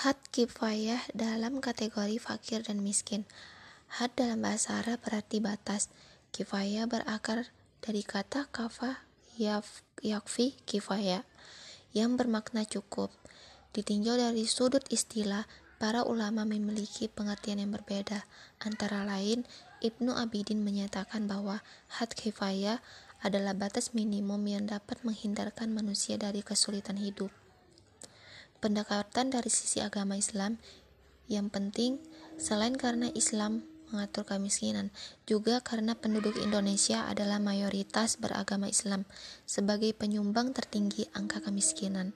Had kifayah dalam kategori fakir dan miskin. Had dalam bahasa Arab berarti batas. Kifayah berakar dari kata kafa yakfi kifayah yang bermakna cukup. Ditinjau dari sudut istilah, para ulama memiliki pengertian yang berbeda. Antara lain, Ibnu Abidin menyatakan bahwa had kifayah adalah batas minimum yang dapat menghindarkan manusia dari kesulitan hidup pendekatan dari sisi agama Islam yang penting selain karena Islam mengatur kemiskinan, juga karena penduduk Indonesia adalah mayoritas beragama Islam sebagai penyumbang tertinggi angka kemiskinan.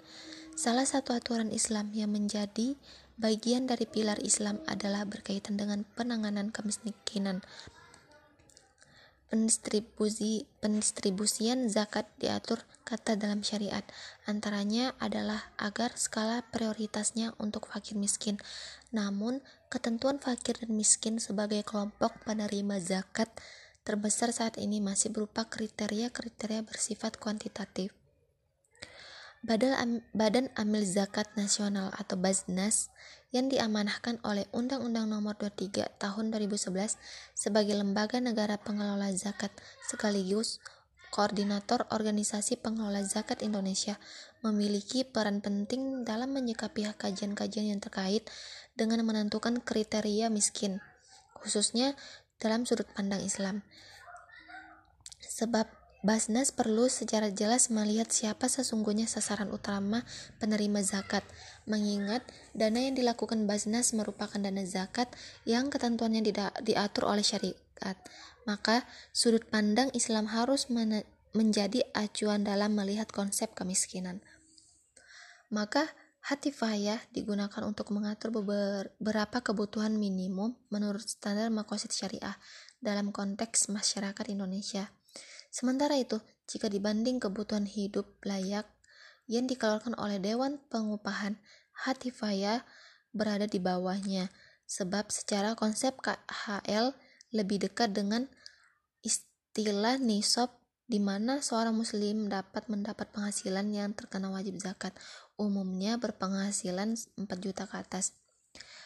Salah satu aturan Islam yang menjadi bagian dari pilar Islam adalah berkaitan dengan penanganan kemiskinan, pendistribusi pendistribusian zakat diatur kata dalam syariat. Antaranya adalah agar skala prioritasnya untuk fakir miskin. Namun, ketentuan fakir dan miskin sebagai kelompok penerima zakat terbesar saat ini masih berupa kriteria-kriteria bersifat kuantitatif. Badan Amil Zakat Nasional atau Baznas yang diamanahkan oleh Undang-Undang Nomor 23 Tahun 2011 sebagai lembaga negara pengelola zakat sekaligus koordinator organisasi pengelola zakat Indonesia memiliki peran penting dalam menyikapi kajian-kajian yang terkait dengan menentukan kriteria miskin, khususnya dalam sudut pandang Islam. Sebab Basnas perlu secara jelas melihat siapa sesungguhnya sasaran utama penerima zakat, mengingat dana yang dilakukan Basnas merupakan dana zakat yang ketentuannya diatur oleh syariat. Maka, sudut pandang Islam harus menjadi acuan dalam melihat konsep kemiskinan. Maka, hatifayah digunakan untuk mengatur beberapa kebutuhan minimum menurut standar makosid syariah dalam konteks masyarakat Indonesia. Sementara itu, jika dibanding kebutuhan hidup layak yang dikeluarkan oleh Dewan Pengupahan, Hatifaya berada di bawahnya, sebab secara konsep KHL lebih dekat dengan istilah nisab di mana seorang muslim dapat mendapat penghasilan yang terkena wajib zakat, umumnya berpenghasilan 4 juta ke atas.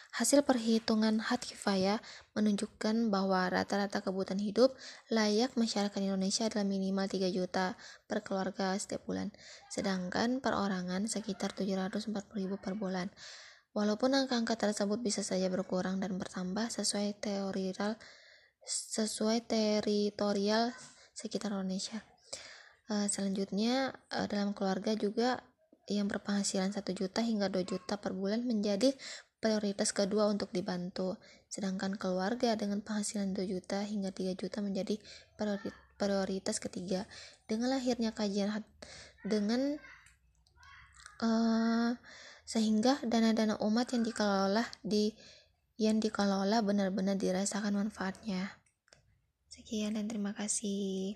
Hasil perhitungan hat kifayah menunjukkan bahwa rata-rata kebutuhan hidup layak masyarakat Indonesia adalah minimal 3 juta per keluarga setiap bulan, sedangkan perorangan sekitar 740 ribu per bulan. Walaupun angka-angka tersebut bisa saja berkurang dan bertambah sesuai teritorial sesuai teritorial sekitar Indonesia. Uh, selanjutnya uh, dalam keluarga juga yang berpenghasilan 1 juta hingga 2 juta per bulan menjadi prioritas kedua untuk dibantu, sedangkan keluarga dengan penghasilan 2 juta hingga 3 juta menjadi prioritas ketiga. Dengan lahirnya kajian dengan uh, sehingga dana-dana umat yang dikelola di yang dikelola benar-benar dirasakan manfaatnya. Sekian dan terima kasih.